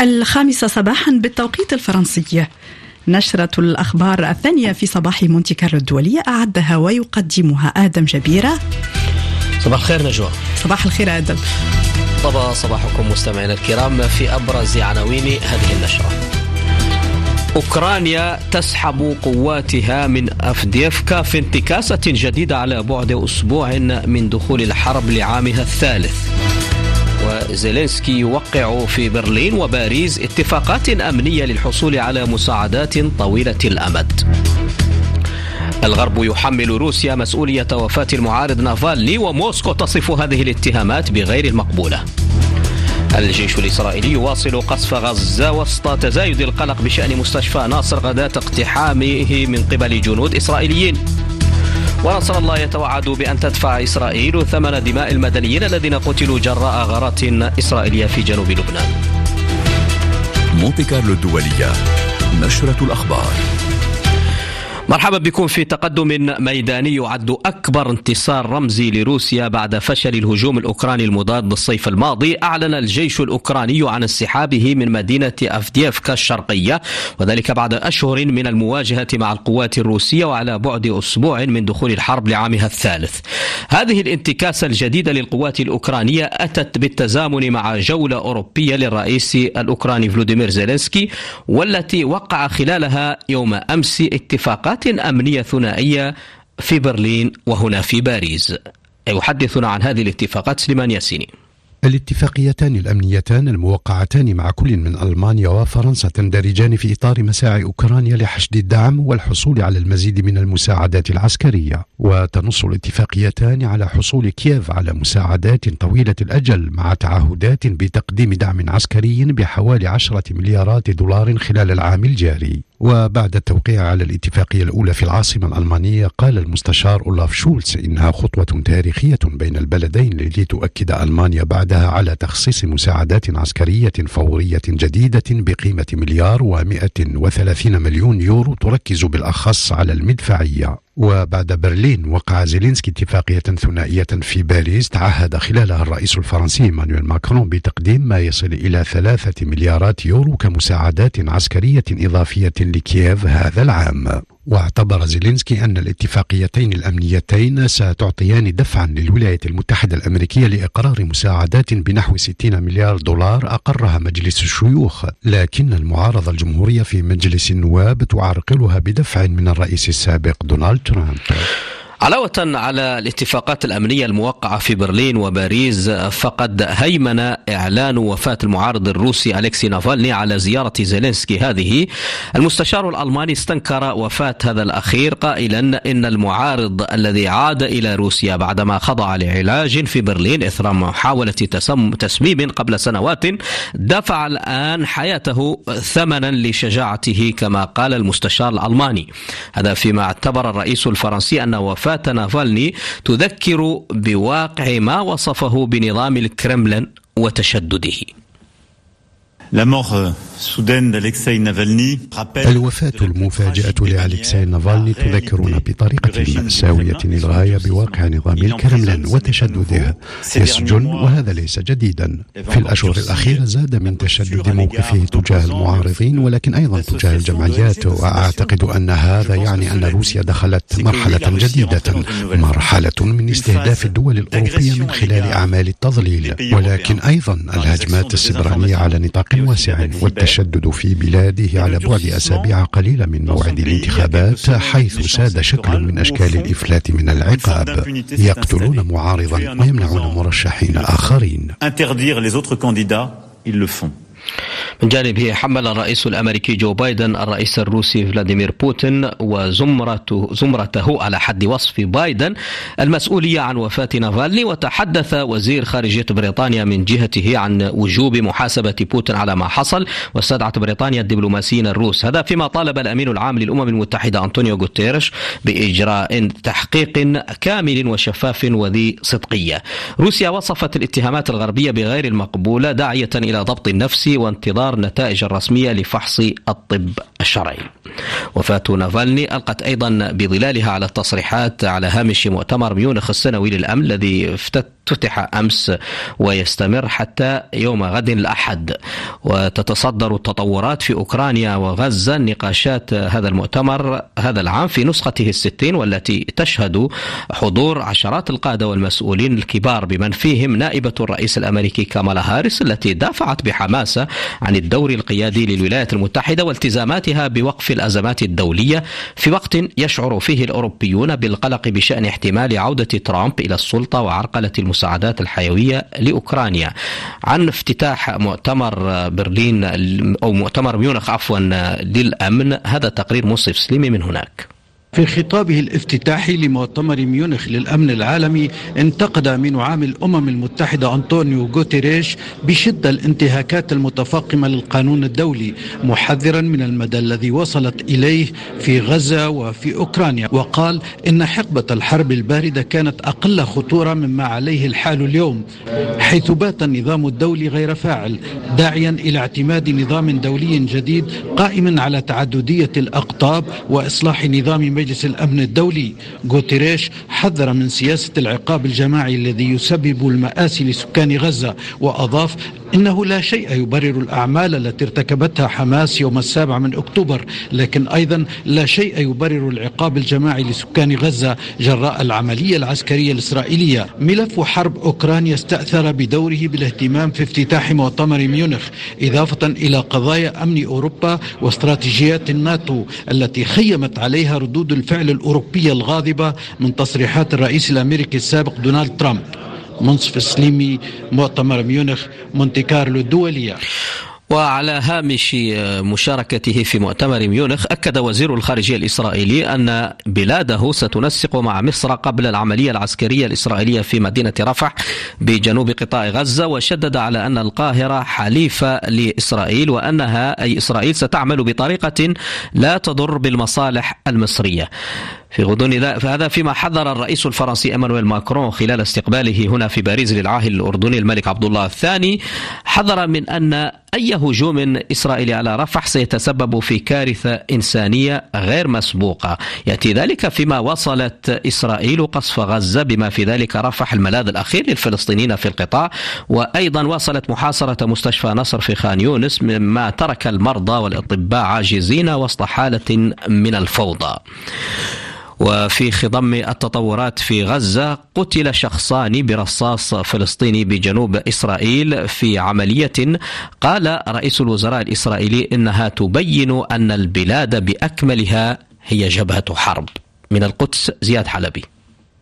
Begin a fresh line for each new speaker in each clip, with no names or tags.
الخامسة صباحا بالتوقيت الفرنسي. نشرة الأخبار الثانية في صباح مونتي كارلو الدولية أعدها ويقدمها آدم جبيرة.
صباح الخير نجوى.
صباح الخير آدم.
طبع صباحكم مستمعينا الكرام في أبرز عناوين هذه النشرة. أوكرانيا تسحب قواتها من أفديفكا في انتكاسة جديدة على بعد أسبوع من دخول الحرب لعامها الثالث. وزيلينسكي يوقع في برلين وباريس اتفاقات أمنية للحصول على مساعدات طويلة الأمد. الغرب يحمل روسيا مسؤولية وفاة المعارض نافالني وموسكو تصف هذه الاتهامات بغير المقبولة. الجيش الإسرائيلي يواصل قصف غزة وسط تزايد القلق بشأن مستشفى ناصر غداة اقتحامه من قبل جنود إسرائيليين. ونصر الله يتوعد بأن تدفع إسرائيل ثمن دماء المدنيين الذين قتلوا جراء غارات إسرائيلية في جنوب لبنان.
مونتي كارلو الدولية نشرة الأخبار.
مرحبا بكم في تقدم ميداني يعد أكبر انتصار رمزي لروسيا بعد فشل الهجوم الأوكراني المضاد الصيف الماضي. أعلن الجيش الأوكراني عن انسحابه من مدينة أفديفكا الشرقية وذلك بعد أشهر من المواجهة مع القوات الروسية وعلى بعد أسبوع من دخول الحرب لعامها الثالث. هذه الانتكاسة الجديدة للقوات الأوكرانية أتت بالتزامن مع جولة أوروبية للرئيس الأوكراني فلوديمير زيلينسكي والتي وقع خلالها يوم أمس اتفاقات أمنية ثنائية في برلين وهنا في باريس. يحدثنا عن هذه الاتفاقات سليمان ياسيني.
الاتفاقيتان الأمنيتان الموقعتان مع كل من ألمانيا وفرنسا تندرجان في إطار مساعي أوكرانيا لحشد الدعم والحصول على المزيد من المساعدات العسكرية. وتنص الاتفاقيتان على حصول كييف على مساعدات طويلة الأجل مع تعهدات بتقديم دعم عسكري بحوالي عشرة مليارات دولار خلال العام الجاري. وبعد التوقيع على الاتفاقية الأولى في العاصمة الألمانية قال المستشار أولاف شولتز إنها خطوة تاريخية بين البلدين لتؤكد ألمانيا بعدها على تخصيص مساعدات عسكرية فورية جديدة بقيمة مليار ومائة وثلاثين مليون يورو تركز بالأخص على المدفعية. وبعد برلين وقع زيلينسكي اتفاقية ثنائية في باريس تعهد خلالها الرئيس الفرنسي إيمانويل ماكرون بتقديم ما يصل إلى ثلاثة مليارات يورو كمساعدات عسكرية إضافية لكييف هذا العام. واعتبر زيلينسكي أن الاتفاقيتين الأمنيتين ستعطيان دفعا للولايات المتحدة الأمريكية لإقرار مساعدات بنحو 60 مليار دولار أقرها مجلس الشيوخ. لكن المعارضة الجمهورية في مجلس النواب تعرقلها بدفع من الرئيس السابق دونالد ترامب.
علاوة على الاتفاقات الأمنية الموقعة في برلين وباريس فقد هيمن إعلان وفاة المعارض الروسي أليكسي نافالني على زيارة زيلينسكي. هذه المستشار الألماني استنكر وفاة هذا الأخير قائلا إن المعارض الذي عاد إلى روسيا بعدما خضع لعلاج في برلين إثر محاولة تسم تسميم قبل سنوات دفع الآن حياته ثمنا لشجاعته كما قال المستشار الألماني. هذا فيما اعتبر الرئيس الفرنسي أن وفاة وفاة نافالني تذكر بواقع ما وصفه بنظام الكرملين وتشدده.
الوفاة المفاجئة لأليكساي نافالني تذكرنا بطريقة مأساوية للغاية بواقع نظام الكرملين وتشدده يسجن وهذا ليس جديدا. في الأشهر الأخيرة زاد من تشدد موقفه تجاه المعارضين ولكن أيضا تجاه الجمعيات. وأعتقد أن هذا يعني أن روسيا دخلت مرحلة جديدة. مرحلة من استهداف الدول الأوروبية من خلال أعمال التضليل. ولكن أيضا الهجمات السبرانية على نطاق واسع والتشدد في بلاده على بعد أسابيع قليلة من موعد الانتخابات حيث ساد شكل من أشكال الإفلات من العقاب يقتلون معارضا ويمنعون مرشحين آخرين.
من جانبه حمل الرئيس الأمريكي جو بايدن الرئيس الروسي فلاديمير بوتين وزمرته زمرته على حد وصف بايدن المسؤولية عن وفاة نافالني وتحدث وزير خارجية بريطانيا من جهته عن وجوب محاسبة بوتين على ما حصل واستدعت بريطانيا الدبلوماسيين الروس. هذا فيما طالب الأمين العام للأمم المتحدة أنطونيو غوتيريش بإجراء تحقيق كامل وشفاف وذي صدقية. روسيا وصفت الاتهامات الغربية بغير المقبولة داعية إلى ضبط النفس وانتظار النتائج الرسمية لفحص الطب. الشرعي. وفاة نافالني ألقت أيضا بظلالها على التصريحات على هامش مؤتمر ميونخ السنوي للأمن الذي افتتح أمس ويستمر حتى يوم غد الأحد. وتتصدر التطورات في أوكرانيا وغزة نقاشات هذا المؤتمر هذا العام في نسخته الستين والتي تشهد حضور عشرات القادة والمسؤولين الكبار بمن فيهم نائبة الرئيس الأمريكي كامالا هاريس التي دافعت بحماسة عن الدور القيادي للولايات المتحدة والتزاماتها بوقف الأزمات الدولية في وقت يشعر فيه الأوروبيون بالقلق بشأن احتمال عودة ترامب إلى السلطة وعرقلة المساعدات الحيوية لأوكرانيا. عن افتتاح مؤتمر برلين أو مؤتمر ميونخ عفوا للأمن هذا تقرير منصف سليمي من هناك.
في خطابه الافتتاحي لمؤتمر ميونخ للأمن العالمي انتقد أمين عام الأمم المتحدة أنطونيو غوتيريش بشدة الانتهاكات المتفاقمة للقانون الدولي محذرا من المدى الذي وصلت إليه في غزة وفي أوكرانيا. وقال إن حقبة الحرب الباردة كانت أقل خطورة مما عليه الحال اليوم حيث بات النظام الدولي غير فاعل داعيا إلى اعتماد نظام دولي جديد قائم على تعددية الأقطاب وإصلاح نظام مجلس الأمن الدولي غوتيريش حذر من سياسة العقاب الجماعي الذي يسبب المآسي لسكان غزة وأضاف إنه لا شيء يبرر الأعمال التي ارتكبتها حماس يوم السابع من أكتوبر لكن أيضا لا شيء يبرر العقاب الجماعي لسكان غزة جراء العملية العسكرية الإسرائيلية. ملف حرب أوكرانيا استأثر بدوره بالاهتمام في افتتاح مؤتمر ميونخ إضافة إلى قضايا أمن أوروبا واستراتيجيات الناتو التي خيمت عليها ردود الفعل الأوروبية الغاضبة من تصريحات الرئيس الأمريكي السابق دونالد ترامب. منصف سليمي مؤتمر ميونخ مونتي كارلو الدولية.
وعلى هامش مشاركته في مؤتمر ميونخ أكد وزير الخارجية الإسرائيلي أن بلاده ستنسق مع مصر قبل العملية العسكرية الإسرائيلية في مدينة رفح بجنوب قطاع غزة وشدد على أن القاهرة حليفة لإسرائيل وأنها أي إسرائيل ستعمل بطريقة لا تضر بالمصالح المصرية. في غضون هذا فيما حذر الرئيس الفرنسي إيمانويل ماكرون خلال استقباله هنا في باريس للعاهل الأردني الملك عبد الله الثاني. حذر من أن أي هجوم إسرائيلي على رفح سيتسبب في كارثة إنسانية غير مسبوقة، يأتي ذلك فيما وصلت إسرائيل قصف غزة بما في ذلك رفح الملاذ الأخير للفلسطينيين في القطاع، وأيضا واصلت محاصرة مستشفى نصر في خان يونس مما ترك المرضى والأطباء عاجزين وسط حالة من الفوضى. وفي خضم التطورات في غزة قتل شخصان برصاص فلسطيني بجنوب إسرائيل في عملية. قال رئيس الوزراء الإسرائيلي إنها تبين أن البلاد بأكملها هي جبهة حرب. من القدس زياد حلبي.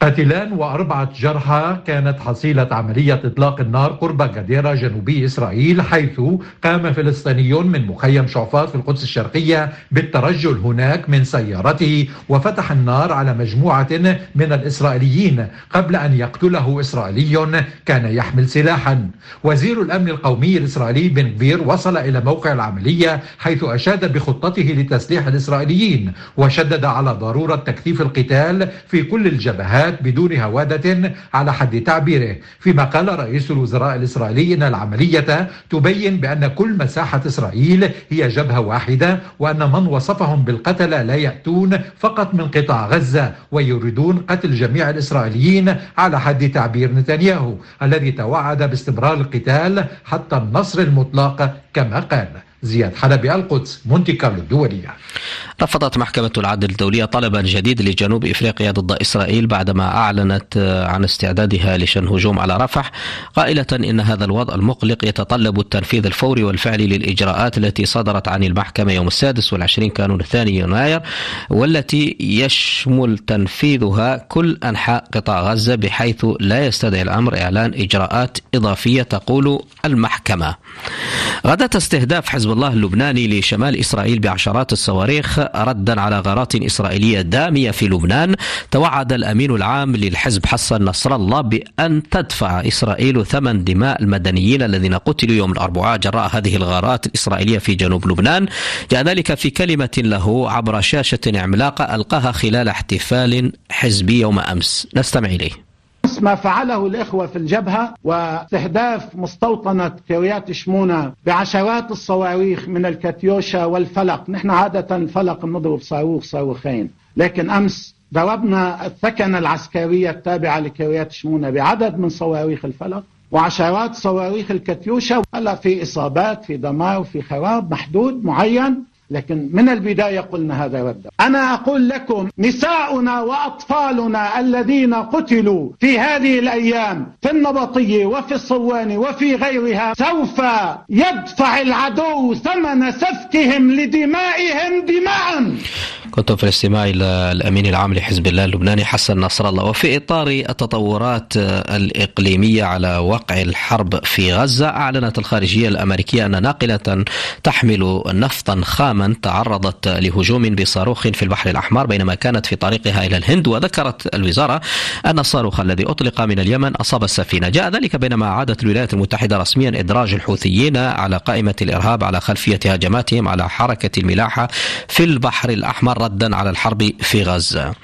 قتلان وأربعة جرحى كانت حصيلة عملية إطلاق النار قرب جديرة جنوبي إسرائيل حيث قام فلسطينيون من مخيم شعفاط في القدس الشرقية بالترجل هناك من سيارته وفتح النار على مجموعة من الإسرائيليين قبل أن يقتله إسرائيلي كان يحمل سلاحا. وزير الأمن القومي الإسرائيلي بن كبير وصل إلى موقع العملية حيث أشاد بخطته لتسليح الإسرائيليين وشدد على ضرورة تكثيف القتال في كل الجبهات العمليات بدون هوادة على حد تعبيره. فيما قال رئيس الوزراء الإسرائيلي أن العملية تبين بأن كل مساحة إسرائيل هي جبهة واحدة وأن من وصفهم بالقتلة لا يأتون فقط من قطاع غزة ويريدون قتل جميع الإسرائيليين على حد تعبير نتنياهو الذي توعد باستمرار القتال حتى النصر المطلق كما قال زياد حلبي القدس مونتي كارلو الدولية.
رفضت محكمة العدل الدولية طلبا جديد لجنوب إفريقيا ضد إسرائيل بعدما أعلنت عن استعدادها لشن هجوم على رفح قائلة إن هذا الوضع المقلق يتطلب التنفيذ الفوري والفعلي للإجراءات التي صدرت عن المحكمة يوم السادس والعشرين كانون الثاني يناير والتي يشمل تنفيذها كل أنحاء قطاع غزة بحيث لا يستدعي الأمر إعلان إجراءات إضافية تقول المحكمة. غدا استهداف حزب الله اللبناني لشمال إسرائيل بعشرات الصواريخ ردا على غارات إسرائيلية دامية في لبنان. توعد الأمين العام للحزب حسن نصر الله بأن تدفع إسرائيل ثمن دماء المدنيين الذين قتلوا يوم الأربعاء جراء هذه الغارات الإسرائيلية في جنوب لبنان. جاء ذلك في كلمة له عبر شاشة عملاقة ألقاها خلال احتفال حزبي يوم أمس. نستمع إليه.
ما فعله الإخوة في الجبهة واستهداف مستوطنة كريات شمونة بعشرات الصواريخ من الكاتيوشا والفلق. نحن عادة الفلق نضرب صاروخ صاروخين. لكن أمس ضربنا الثكنة العسكرية التابعة لكريات شمونة بعدد من صواريخ الفلق وعشرات صواريخ الكاتيوشا هلا في إصابات في دمار في خراب محدود معين. لكن من البداية قلنا هذا رد. أنا أقول لكم نساؤنا وأطفالنا الذين قتلوا في هذه الأيام في النبطية وفي الصوان وفي غيرها سوف يدفع العدو ثمن سفكهم لدمائهم دماء.
كنتم في الاستماع إلى الأمين العام لحزب الله اللبناني حسن نصر الله. وفي إطار التطورات الإقليمية على وقع الحرب في غزة أعلنت الخارجية الأمريكية أن ناقلة تحمل نفطا خاما تعرضت لهجوم بصاروخ في البحر الأحمر بينما كانت في طريقها إلى الهند. وذكرت الوزارة أن الصاروخ الذي أطلق من اليمن أصاب السفينة. جاء ذلك بينما عادت الولايات المتحدة رسميا إدراج الحوثيين على قائمة الإرهاب على خلفية هجماتهم على حركة الملاحة في البحر الأحمر. ردا على الحرب في غزة.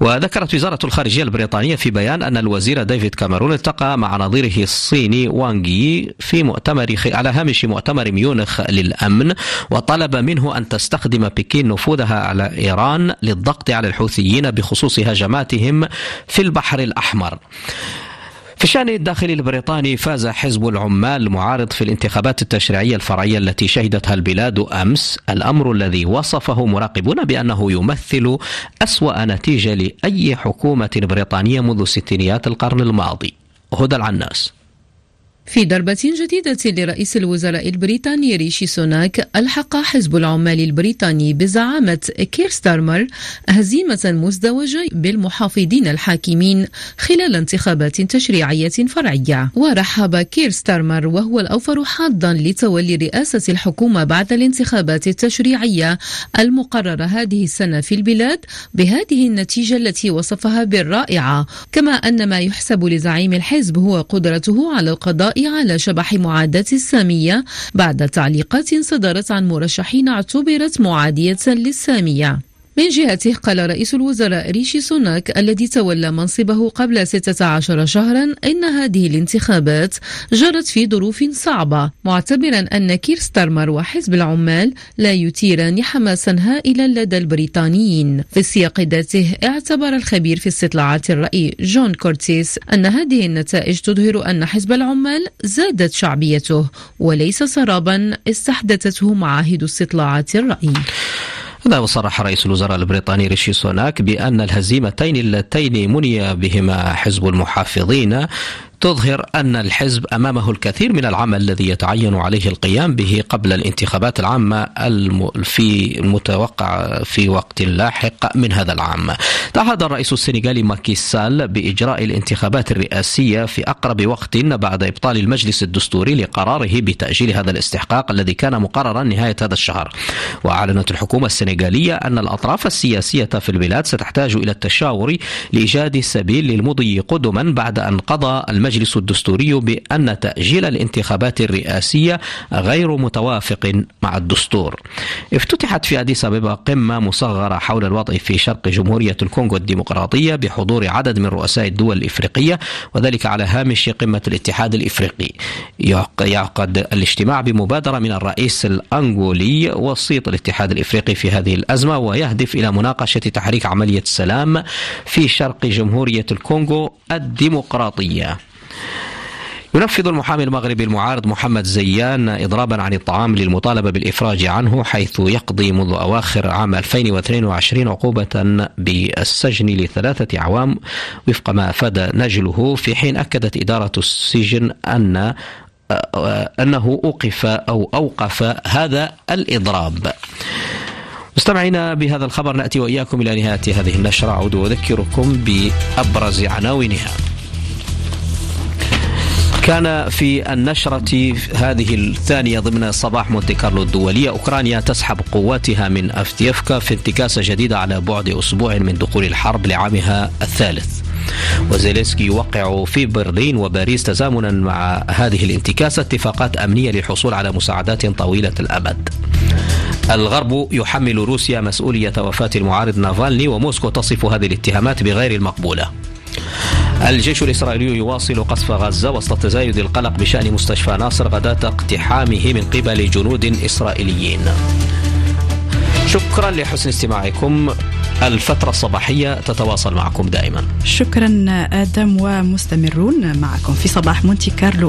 وذكرت وزارة الخارجية البريطانية في بيان أن الوزير ديفيد كاميرون التقى مع نظيره الصيني وانغي في مؤتمر على هامش مؤتمر ميونخ للأمن وطلب منه أن تستخدم بكين نفوذها على إيران للضغط على الحوثيين بخصوص هجماتهم في البحر الأحمر. في الشأن الداخلي البريطاني فاز حزب العمال المعارض في الانتخابات التشريعية الفرعية التي شهدتها البلاد أمس. الأمر الذي وصفه مراقبون بأنه يمثل أسوأ نتيجة لأي حكومة بريطانية منذ ستينيات القرن الماضي. هدى العناس.
في ضربة جديدة لرئيس الوزراء البريطاني ريشي سوناك ألحق حزب العمال البريطاني بزعامة كير ستارمر هزيمة مزدوجة بالمحافظين الحاكمين خلال انتخابات تشريعية فرعية. ورحب كير ستارمر وهو الأوفر حظا لتولي رئاسة الحكومة بعد الانتخابات التشريعية المقررة هذه السنة في البلاد بهذه النتيجة التي وصفها بالرائعة. كما أن ما يحسب لزعيم الحزب هو قدرته على على شبح معاداة السامية بعد تعليقات صدرت عن مرشحين اعتبرت معادية للسامية. من جهته قال رئيس الوزراء ريشي سوناك الذي تولى منصبه قبل 16 شهرا إن هذه الانتخابات جرت في ظروف صعبة معتبرا أن كير ستارمر وحزب العمال لا يثيران حماسا هائلا لدى البريطانيين. في السياق ذاته اعتبر الخبير في استطلاعات الرأي جون كورتيس أن هذه النتائج تظهر أن حزب العمال زادت شعبيته وليس سرابا استحدثته معاهد استطلاعات الرأي.
هذا وصرح رئيس الوزراء البريطاني ريشي سوناك بأن الهزيمتين اللتين مني بهما حزب المحافظين تظهر أن الحزب أمامه الكثير من العمل الذي يتعين عليه القيام به قبل الانتخابات العامة في المتوقع في وقت لاحق من هذا العام. تعهد الرئيس السنغالي ماكي سال بإجراء الانتخابات الرئاسية في أقرب وقت بعد إبطال المجلس الدستوري لقراره بتأجيل هذا الاستحقاق الذي كان مقررا نهاية هذا الشهر. وأعلنت الحكومة السنغالية أن الأطراف السياسية في البلاد ستحتاج إلى التشاور لإيجاد سبيل للمضي قدما بعد أن قضى المجلس المجلس الدستوري بأن تأجيل الانتخابات الرئاسية غير متوافق مع الدستور. افتتحت في أديس أبيبا قمة مصغرة حول الوضع في شرق جمهورية الكونغو الديمقراطية بحضور عدد من رؤساء الدول الإفريقية وذلك على هامش قمة الاتحاد الإفريقي. يعقد الاجتماع بمبادرة من الرئيس الأنغولي وسيط الاتحاد الإفريقي في هذه الأزمة ويهدف إلى مناقشة تحريك عملية السلام في شرق جمهورية الكونغو الديمقراطية. ينفذ المحامي المغربي المعارض محمد زيان إضرابا عن الطعام للمطالبة بالإفراج عنه حيث يقضي منذ أواخر عام 2022 عقوبة بالسجن لثلاثة أعوام وفق ما أفاد نجله في حين أكدت إدارة السجن أن أنه أوقف أو أوقف هذا الإضراب. مستمعينا بهذا الخبر نأتي وإياكم إلى نهاية هذه النشرة. أعود وأذكركم بأبرز عناوينها. كان في النشرة هذه الثانية ضمن صباح مونتي كارلو الدولية. أوكرانيا تسحب قواتها من أفتيفكا في انتكاسة جديدة على بعد أسبوع من دخول الحرب لعامها الثالث. وزيلينسكي يوقع في برلين وباريس تزامنا مع هذه الانتكاسة. اتفاقات أمنية للحصول على مساعدات طويلة الأمد الغرب يحمل روسيا مسؤولية وفاة المعارض نافالني وموسكو تصف هذه الاتهامات بغير المقبولة. الجيش الإسرائيلي يواصل قصف غزة وسط تزايد القلق بشأن مستشفى ناصر غداة اقتحامه من قبل جنود إسرائيليين. شكرا لحسن استماعكم. الفترة الصباحية تتواصل معكم دائما.
شكرا آدم ومستمرون معكم في صباح مونتي كارلو.